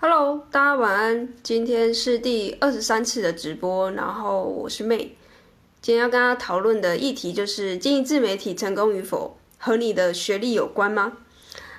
Hello，大家晚安。今天是第二十三次的直播，然后我是妹。今天要跟大家讨论的议题就是经营自媒体成功与否和你的学历有关吗？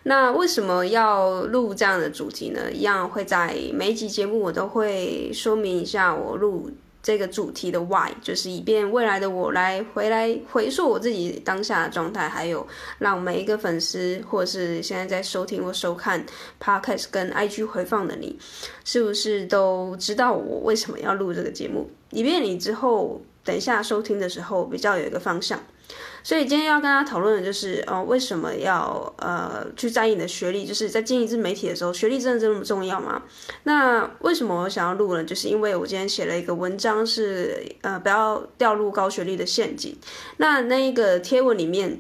那为什么要录这样的主题呢？一样会在每一集节目我都会说明一下我录。这个主题的 why，就是以便未来的我来回来回溯我自己当下的状态，还有让每一个粉丝或是现在在收听或收看 podcast 跟 IG 回放的你，是不是都知道我为什么要录这个节目？以便你之后等一下收听的时候比较有一个方向。所以今天要跟大家讨论的就是，呃，为什么要呃去在意你的学历？就是在经营自媒体的时候，学历真的这么重要吗？那为什么我想要录呢？就是因为我今天写了一个文章是，是呃不要掉入高学历的陷阱。那那一个贴文里面。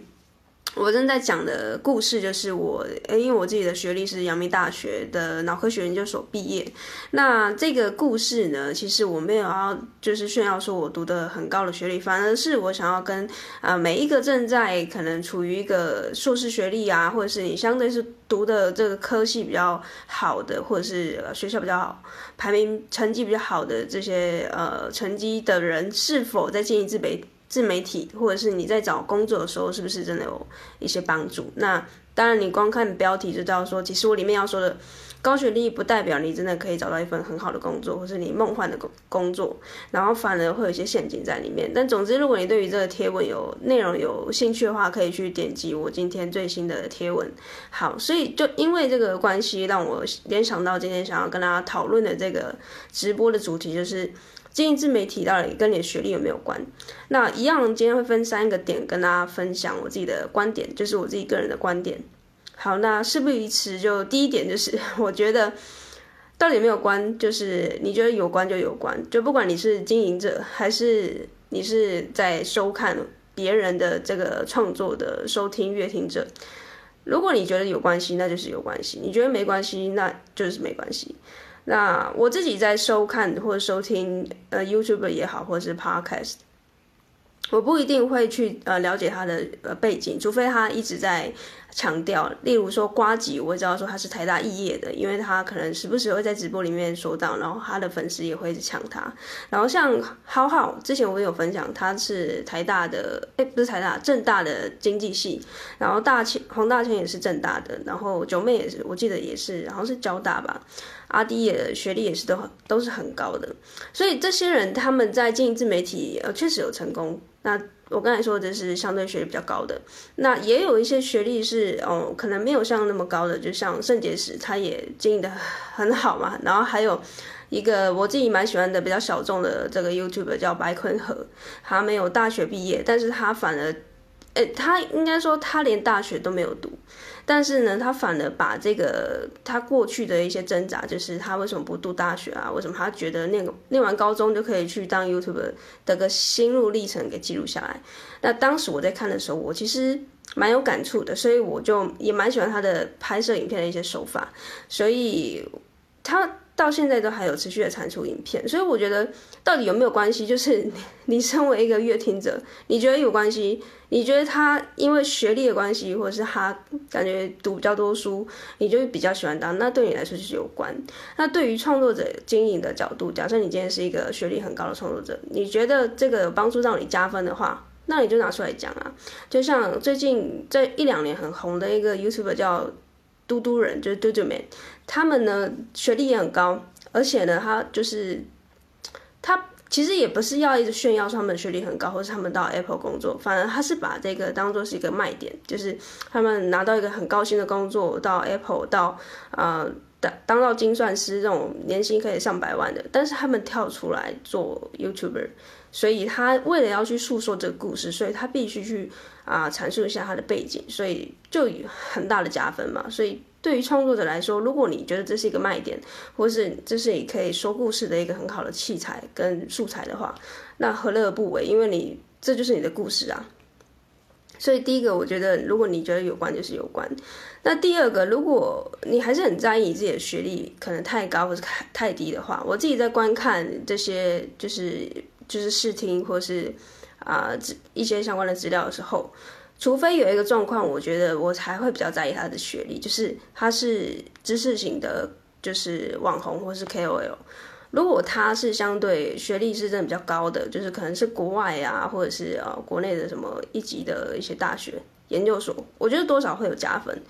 我正在讲的故事就是我，因为我自己的学历是阳明大学的脑科学研究所毕业。那这个故事呢，其实我没有要就是炫耀说我读的很高的学历，反而是我想要跟啊每一个正在可能处于一个硕士学历啊，或者是你相对是读的这个科系比较好的，或者是学校比较好，排名成绩比较好的这些呃成绩的人，是否在建议自媒自媒体，或者是你在找工作的时候，是不是真的有一些帮助？那当然，你光看标题就知道说，其实我里面要说的高学历不代表你真的可以找到一份很好的工作，或是你梦幻的工工作，然后反而会有一些陷阱在里面。但总之，如果你对于这个贴文有内容有兴趣的话，可以去点击我今天最新的贴文。好，所以就因为这个关系，让我联想到今天想要跟大家讨论的这个直播的主题就是。经营自媒体到底跟你的学历有没有关？那一样，今天会分三个点跟大家分享我自己的观点，就是我自己个人的观点。好，那事不宜迟，就第一点就是，我觉得到底有没有关，就是你觉得有关就有关，就不管你是经营者还是你是在收看别人的这个创作的收听阅听者，如果你觉得有关系，那就是有关系；你觉得没关系，那就是没关系。那我自己在收看或者收听呃 YouTube 也好，或者是 Podcast，我不一定会去呃了解他的呃背景，除非他一直在。强调，例如说瓜吉，我会知道说他是台大肄业的，因为他可能时不时会在直播里面说到，然后他的粉丝也会抢他。然后像浩浩，之前我有分享，他是台大的，哎，不是台大，政大的经济系。然后大千黄大千也是政大的，然后九妹也是，我记得也是，好像是交大吧。阿滴也学历也是都很都是很高的，所以这些人他们在经营自媒体，呃，确实有成功。那我刚才说的是相对学历比较高的，那也有一些学历是哦，可能没有像那么高的，就像肾结石，他也经营的很好嘛。然后还有一个我自己蛮喜欢的比较小众的这个 YouTube 叫白坤和，他没有大学毕业，但是他反而，诶，他应该说他连大学都没有读。但是呢，他反而把这个他过去的一些挣扎，就是他为什么不读大学啊？为什么他觉得那个念完高中就可以去当 YouTuber 的个心路历程给记录下来？那当时我在看的时候，我其实蛮有感触的，所以我就也蛮喜欢他的拍摄影片的一些手法，所以他。到现在都还有持续的产出影片，所以我觉得到底有没有关系？就是你，身为一个乐听者，你觉得有关系？你觉得他因为学历的关系，或者是他感觉读比较多书，你就比较喜欢他，那对你来说就是有关。那对于创作者经营的角度，假设你今天是一个学历很高的创作者，你觉得这个有帮助到你加分的话，那你就拿出来讲啊。就像最近这一两年很红的一个 YouTube 叫。嘟嘟人就是嘟嘟们他们呢学历也很高，而且呢他就是他其实也不是要一直炫耀说他们学历很高，或是他们到 Apple 工作，反而他是把这个当做是一个卖点，就是他们拿到一个很高薪的工作，到 Apple 到呃当当到精算师这种年薪可以上百万的，但是他们跳出来做 YouTuber，所以他为了要去诉说这个故事，所以他必须去。啊，阐述一下他的背景，所以就有很大的加分嘛。所以对于创作者来说，如果你觉得这是一个卖点，或是这是你可以说故事的一个很好的器材跟素材的话，那何乐而不为？因为你这就是你的故事啊。所以第一个，我觉得如果你觉得有关，就是有关。那第二个，如果你还是很在意你自己的学历可能太高或是太低的话，我自己在观看这些就是就是试听或是。啊，一些相关的资料的时候，除非有一个状况，我觉得我才会比较在意他的学历，就是他是知识型的就是网红或是 KOL。如果他是相对学历是真的比较高的，就是可能是国外啊，或者是呃国内的什么一级的一些大学研究所，我觉得多少会有加分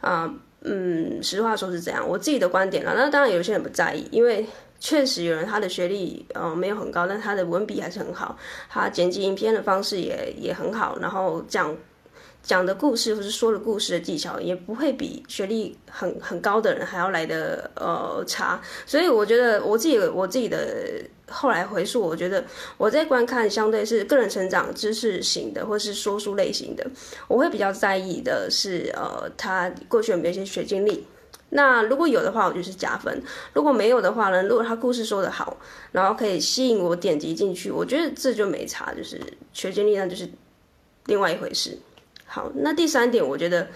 啊。嗯，实话说是这样，我自己的观点啦。那当然有些人不在意，因为确实有人他的学历呃没有很高，但他的文笔还是很好，他剪辑影片的方式也也很好，然后讲。讲的故事或是说的故事的技巧，也不会比学历很很高的人还要来的呃差，所以我觉得我自己我自己的后来回溯，我觉得我在观看相对是个人成长知识型的或是说书类型的，我会比较在意的是呃他过去有没有一些学经历，那如果有的话，我就是加分；如果没有的话呢，如果他故事说的好，然后可以吸引我点击进去，我觉得这就没差，就是学经历那就是另外一回事。好，那第三点，我觉得，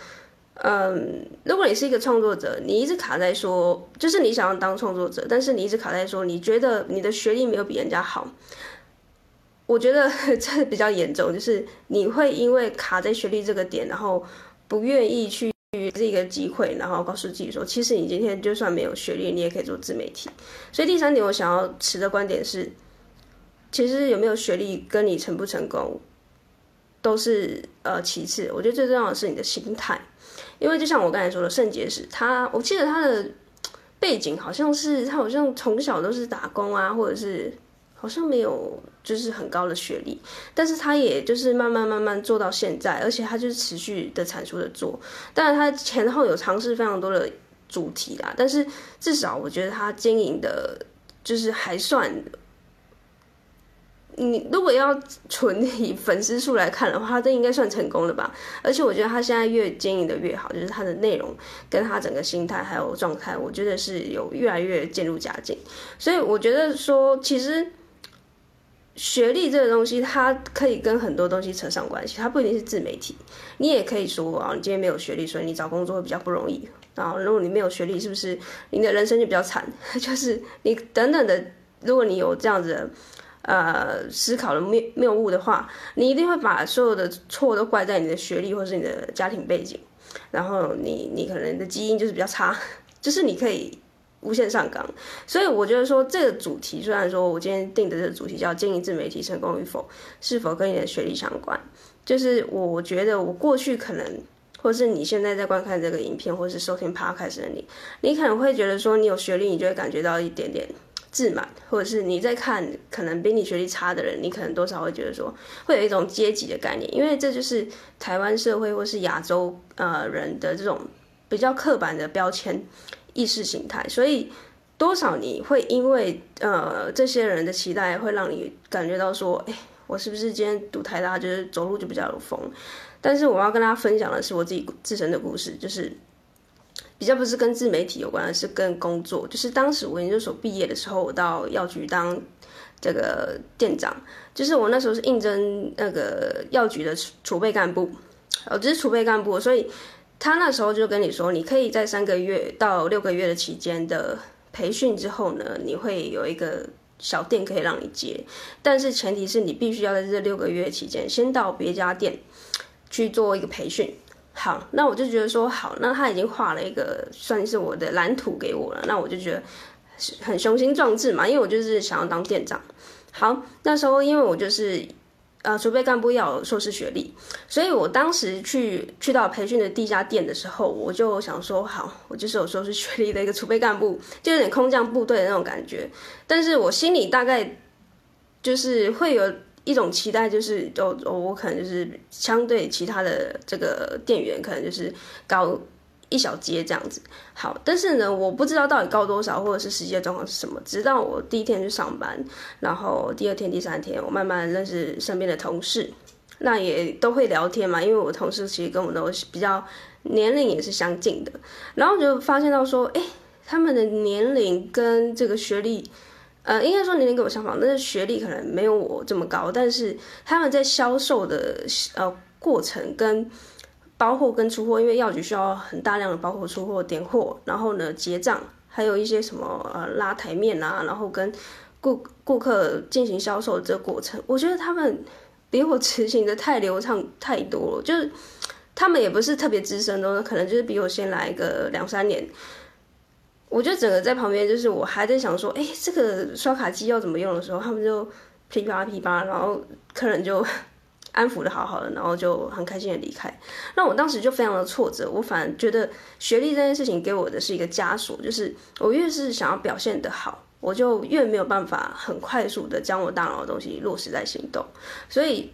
嗯，如果你是一个创作者，你一直卡在说，就是你想要当创作者，但是你一直卡在说，你觉得你的学历没有比人家好，我觉得 这比较严重，就是你会因为卡在学历这个点，然后不愿意去这个机会，然后告诉自己说，其实你今天就算没有学历，你也可以做自媒体。所以第三点，我想要持的观点是，其实有没有学历跟你成不成功。都是呃其次，我觉得最重要的是你的心态，因为就像我刚才说的，肾结石他，我记得他的背景好像是他好像从小都是打工啊，或者是好像没有就是很高的学历，但是他也就是慢慢慢慢做到现在，而且他就是持续的产出的做，当然他前后有尝试非常多的主题啦，但是至少我觉得他经营的就是还算。你如果要纯以粉丝数来看的话，这应该算成功了吧？而且我觉得他现在越经营的越好，就是他的内容跟他整个心态还有状态，我觉得是有越来越渐入佳境。所以我觉得说，其实学历这个东西，它可以跟很多东西扯上关系。它不一定是自媒体，你也可以说啊，你今天没有学历，所以你找工作会比较不容易。然后如果你没有学历，是不是你的人生就比较惨？就是你等等的，如果你有这样子的。呃，思考的谬谬误的话，你一定会把所有的错都怪在你的学历或是你的家庭背景，然后你你可能的基因就是比较差，就是你可以无限上纲。所以我觉得说这个主题，虽然说我今天定的这个主题叫经营自媒体成功与否，是否跟你的学历相关？就是我觉得我过去可能，或是你现在在观看这个影片，或是收听 Podcast 的你，你可能会觉得说你有学历，你就会感觉到一点点。自满，或者是你在看可能比你学历差的人，你可能多少会觉得说，会有一种阶级的概念，因为这就是台湾社会或是亚洲呃人的这种比较刻板的标签意识形态，所以多少你会因为呃这些人的期待，会让你感觉到说，哎，我是不是今天读台大就是走路就比较有风？但是我要跟大家分享的是我自己自身的故事，就是。比较不是跟自媒体有关的，是跟工作。就是当时我研究所毕业的时候，我到药局当这个店长。就是我那时候是应征那个药局的储备干部，哦，只是储备干部，所以他那时候就跟你说，你可以在三个月到六个月的期间的培训之后呢，你会有一个小店可以让你接，但是前提是你必须要在这六个月期间先到别家店去做一个培训。好，那我就觉得说好，那他已经画了一个算是我的蓝图给我了，那我就觉得很雄心壮志嘛，因为我就是想要当店长。好，那时候因为我就是呃储备干部要有硕士学历，所以我当时去去到培训的第一家店的时候，我就想说好，我就是有硕士学历的一个储备干部，就有点空降部队的那种感觉。但是我心里大概就是会有。一种期待就是，哦哦，我可能就是相对其他的这个店员，可能就是高一小节这样子。好，但是呢，我不知道到底高多少，或者是实际的状况是什么。直到我第一天去上班，然后第二天、第三天，我慢慢认识身边的同事，那也都会聊天嘛，因为我同事其实跟我都比较年龄也是相近的，然后就发现到说，哎，他们的年龄跟这个学历。呃，应该说年龄跟我相仿，但是学历可能没有我这么高。但是他们在销售的呃过程跟包货跟出货，因为药局需要很大量的包货出货、点货，然后呢结账，还有一些什么呃拉台面啊，然后跟顾顾客进行销售这个过程，我觉得他们比我执行的太流畅太多了。就是他们也不是特别资深的，可能就是比我先来个两三年。我就整个在旁边，就是我还在想说，哎，这个刷卡机要怎么用的时候，他们就噼啪噼啪，然后客人就安抚的好好的，然后就很开心的离开。那我当时就非常的挫折，我反而觉得学历这件事情给我的是一个枷锁，就是我越是想要表现的好，我就越没有办法很快速的将我大脑的东西落实在行动。所以，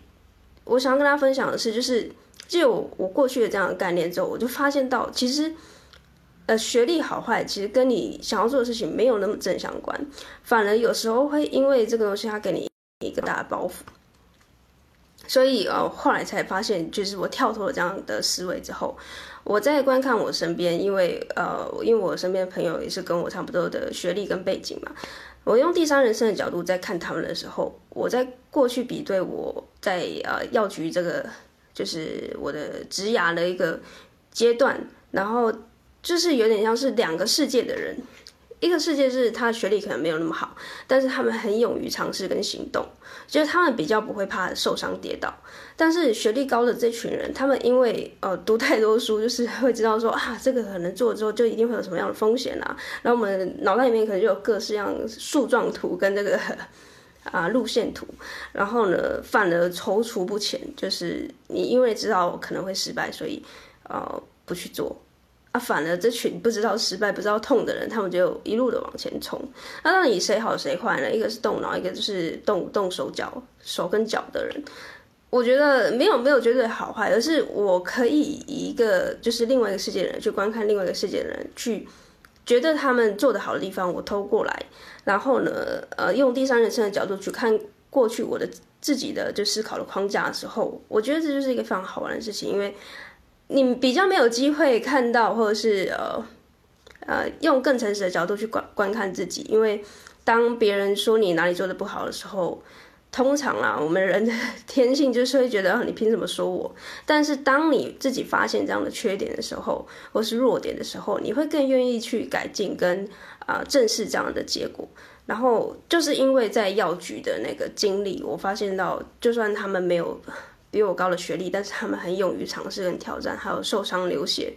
我想要跟大家分享的是，就是就我，我过去的这样的概念之后，我就发现到其实。呃，学历好坏其实跟你想要做的事情没有那么正相关，反而有时候会因为这个东西，它给你一个大的包袱。所以呃，后来才发现，就是我跳脱了这样的思维之后，我在观看我身边，因为呃，因为我身边的朋友也是跟我差不多的学历跟背景嘛，我用第三人称的角度在看他们的时候，我在过去比对我在呃药局这个就是我的职涯的一个阶段，然后。就是有点像是两个世界的人，一个世界是他学历可能没有那么好，但是他们很勇于尝试跟行动，就是他们比较不会怕受伤跌倒。但是学历高的这群人，他们因为呃读太多书，就是 会知道说啊，这个可能做了之后就一定会有什么样的风险啊，然后我们脑袋里面可能就有各式样树状图跟这个啊路线图，然后呢反而踌躇不前，就是你因为知道可能会失败，所以呃不去做。啊，反而这群不知道失败、不知道痛的人，他们就一路的往前冲。那到底谁好谁坏呢？一个是动脑，一个就是动动手脚、手跟脚的人。我觉得没有没有绝对好坏，而是我可以以一个就是另外一个世界的人去观看另外一个世界的人，去觉得他们做得好的地方，我偷过来，然后呢，呃，用第三人称的角度去看过去我的自己的就思考的框架的时候，我觉得这就是一个非常好玩的事情，因为。你比较没有机会看到，或者是呃呃，用更诚实的角度去观观看自己，因为当别人说你哪里做的不好的时候，通常啊，我们人的天性就是会觉得，你凭什么说我？但是当你自己发现这样的缺点的时候，或是弱点的时候，你会更愿意去改进跟啊，正视这样的结果。然后就是因为在药局的那个经历，我发现到，就算他们没有。比我高的学历，但是他们很勇于尝试跟挑战，还有受伤流血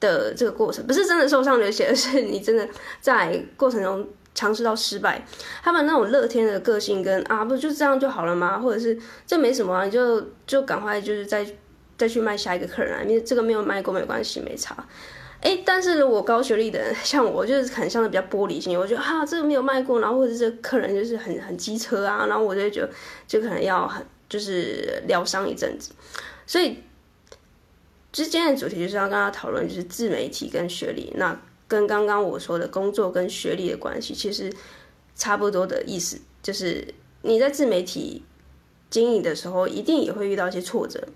的这个过程，不是真的受伤流血，而是你真的在过程中尝试到失败。他们那种乐天的个性跟啊，不就这样就好了吗？或者是这没什么啊，你就就赶快就是再再去卖下一个客人啊，因为这个没有卖过没关系，没差。哎，但是我高学历的人，像我就是很像的比较玻璃心，我觉得啊，这个没有卖过，然后或者是客人就是很很机车啊，然后我就觉得就可能要很。就是疗伤一阵子，所以之间的主题就是要跟大家讨论，就是自媒体跟学历，那跟刚刚我说的工作跟学历的关系，其实差不多的意思。就是你在自媒体经营的时候，一定也会遇到一些挫折，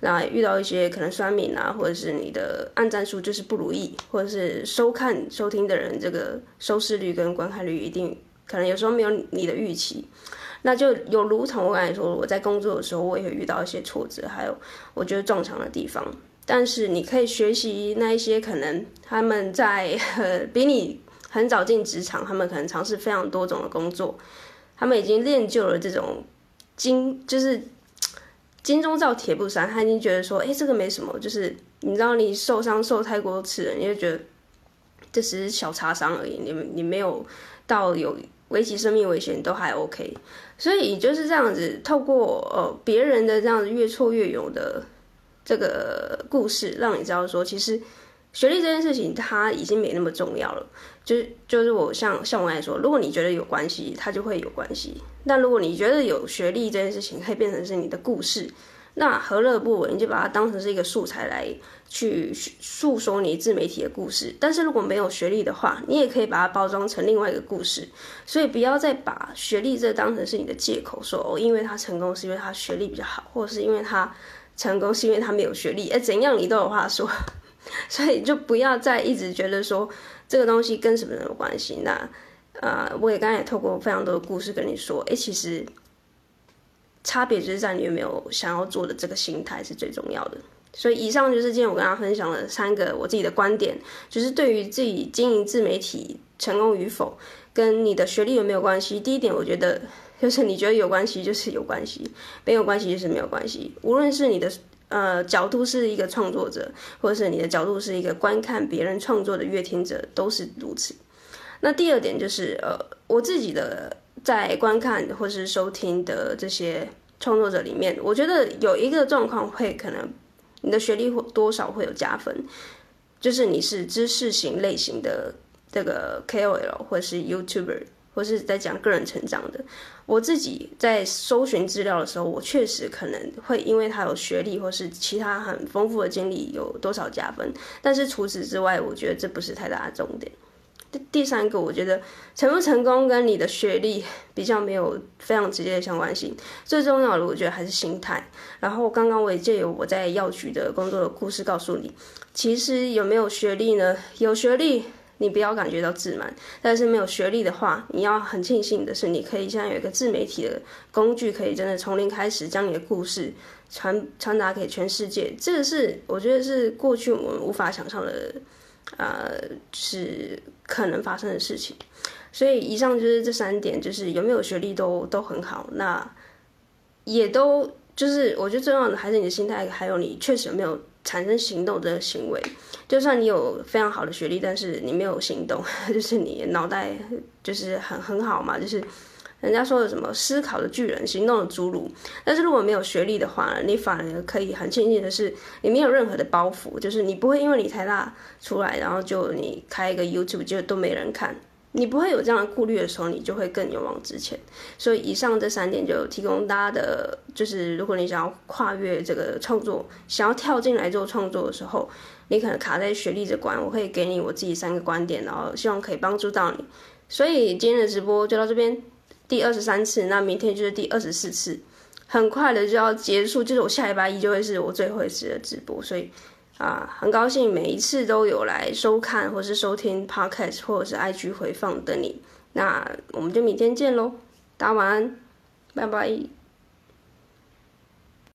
那遇到一些可能酸民啊，或者是你的按赞数就是不如意，或者是收看收听的人这个收视率跟观看率一定可能有时候没有你的预期。那就有如同我刚才说，我在工作的时候，我也会遇到一些挫折，还有我觉得撞墙的地方。但是你可以学习那一些可能他们在呃比你很早进职场，他们可能尝试非常多种的工作，他们已经练就了这种金，就是金钟罩铁布衫。他已经觉得说，哎，这个没什么，就是你知道你受伤受太多次了，你就觉得这只是小擦伤而已，你你没有到有。危及生命危险都还 OK，所以就是这样子，透过呃别人的这样子越挫越勇的这个故事，让你知道说，其实学历这件事情它已经没那么重要了。就是就是我像像我来说，如果你觉得有关系，它就会有关系。那如果你觉得有学历这件事情可以变成是你的故事，那何乐不为？你就把它当成是一个素材来去诉说你自媒体的故事。但是如果没有学历的话，你也可以把它包装成另外一个故事。所以不要再把学历这当成是你的借口，说哦，因为他成功是因为他学历比较好，或者是因为他成功是因为他没有学历。哎，怎样你都有话说。所以就不要再一直觉得说这个东西跟什么人有关系。那呃，我也刚才也透过非常多的故事跟你说，哎，其实。差别就是在你有没有想要做的这个心态是最重要的。所以以上就是今天我跟大家分享的三个我自己的观点，就是对于自己经营自媒体成功与否，跟你的学历有没有关系。第一点，我觉得就是你觉得有关系就是有关系，没有关系就是没有关系。无论是你的呃角度是一个创作者，或者是你的角度是一个观看别人创作的阅听者，都是如此。那第二点就是，呃，我自己的在观看或是收听的这些创作者里面，我觉得有一个状况会可能你的学历或多少会有加分，就是你是知识型类型的这个 KOL 或是 YouTuber。或是在讲个人成长的，我自己在搜寻资料的时候，我确实可能会因为他有学历或是其他很丰富的经历有多少加分，但是除此之外，我觉得这不是太大的重点。第三个，我觉得成不成功跟你的学历比较没有非常直接的相关性，最重要的我觉得还是心态。然后刚刚我也借由我在药局的工作的故事告诉你，其实有没有学历呢？有学历。你不要感觉到自满，但是没有学历的话，你要很庆幸的是，你可以现在有一个自媒体的工具，可以真的从零开始将你的故事传传达给全世界。这个是我觉得是过去我们无法想象的，呃，是可能发生的事情。所以以上就是这三点，就是有没有学历都都很好，那也都就是我觉得重要的还是你的心态，还有你确实有没有产生行动的行为。就算你有非常好的学历，但是你没有行动，就是你脑袋就是很很好嘛，就是人家说的什么思考的巨人，行动的侏儒。但是如果没有学历的话，你反而可以很庆幸的是，你没有任何的包袱，就是你不会因为你台大出来，然后就你开一个 YouTube 就都没人看。你不会有这样的顾虑的时候，你就会更勇往直前。所以以上这三点就提供大家的，就是如果你想要跨越这个创作，想要跳进来做创作的时候，你可能卡在学历这关，我可以给你我自己三个观点，然后希望可以帮助到你。所以今天的直播就到这边，第二十三次，那明天就是第二十四次，很快的就要结束，就是我下礼拜一就会是我最后一次的直播，所以。啊，很高兴每一次都有来收看或是收听 Podcast 或者是 IG 回放的你，那我们就明天见喽，大家晚安，拜拜。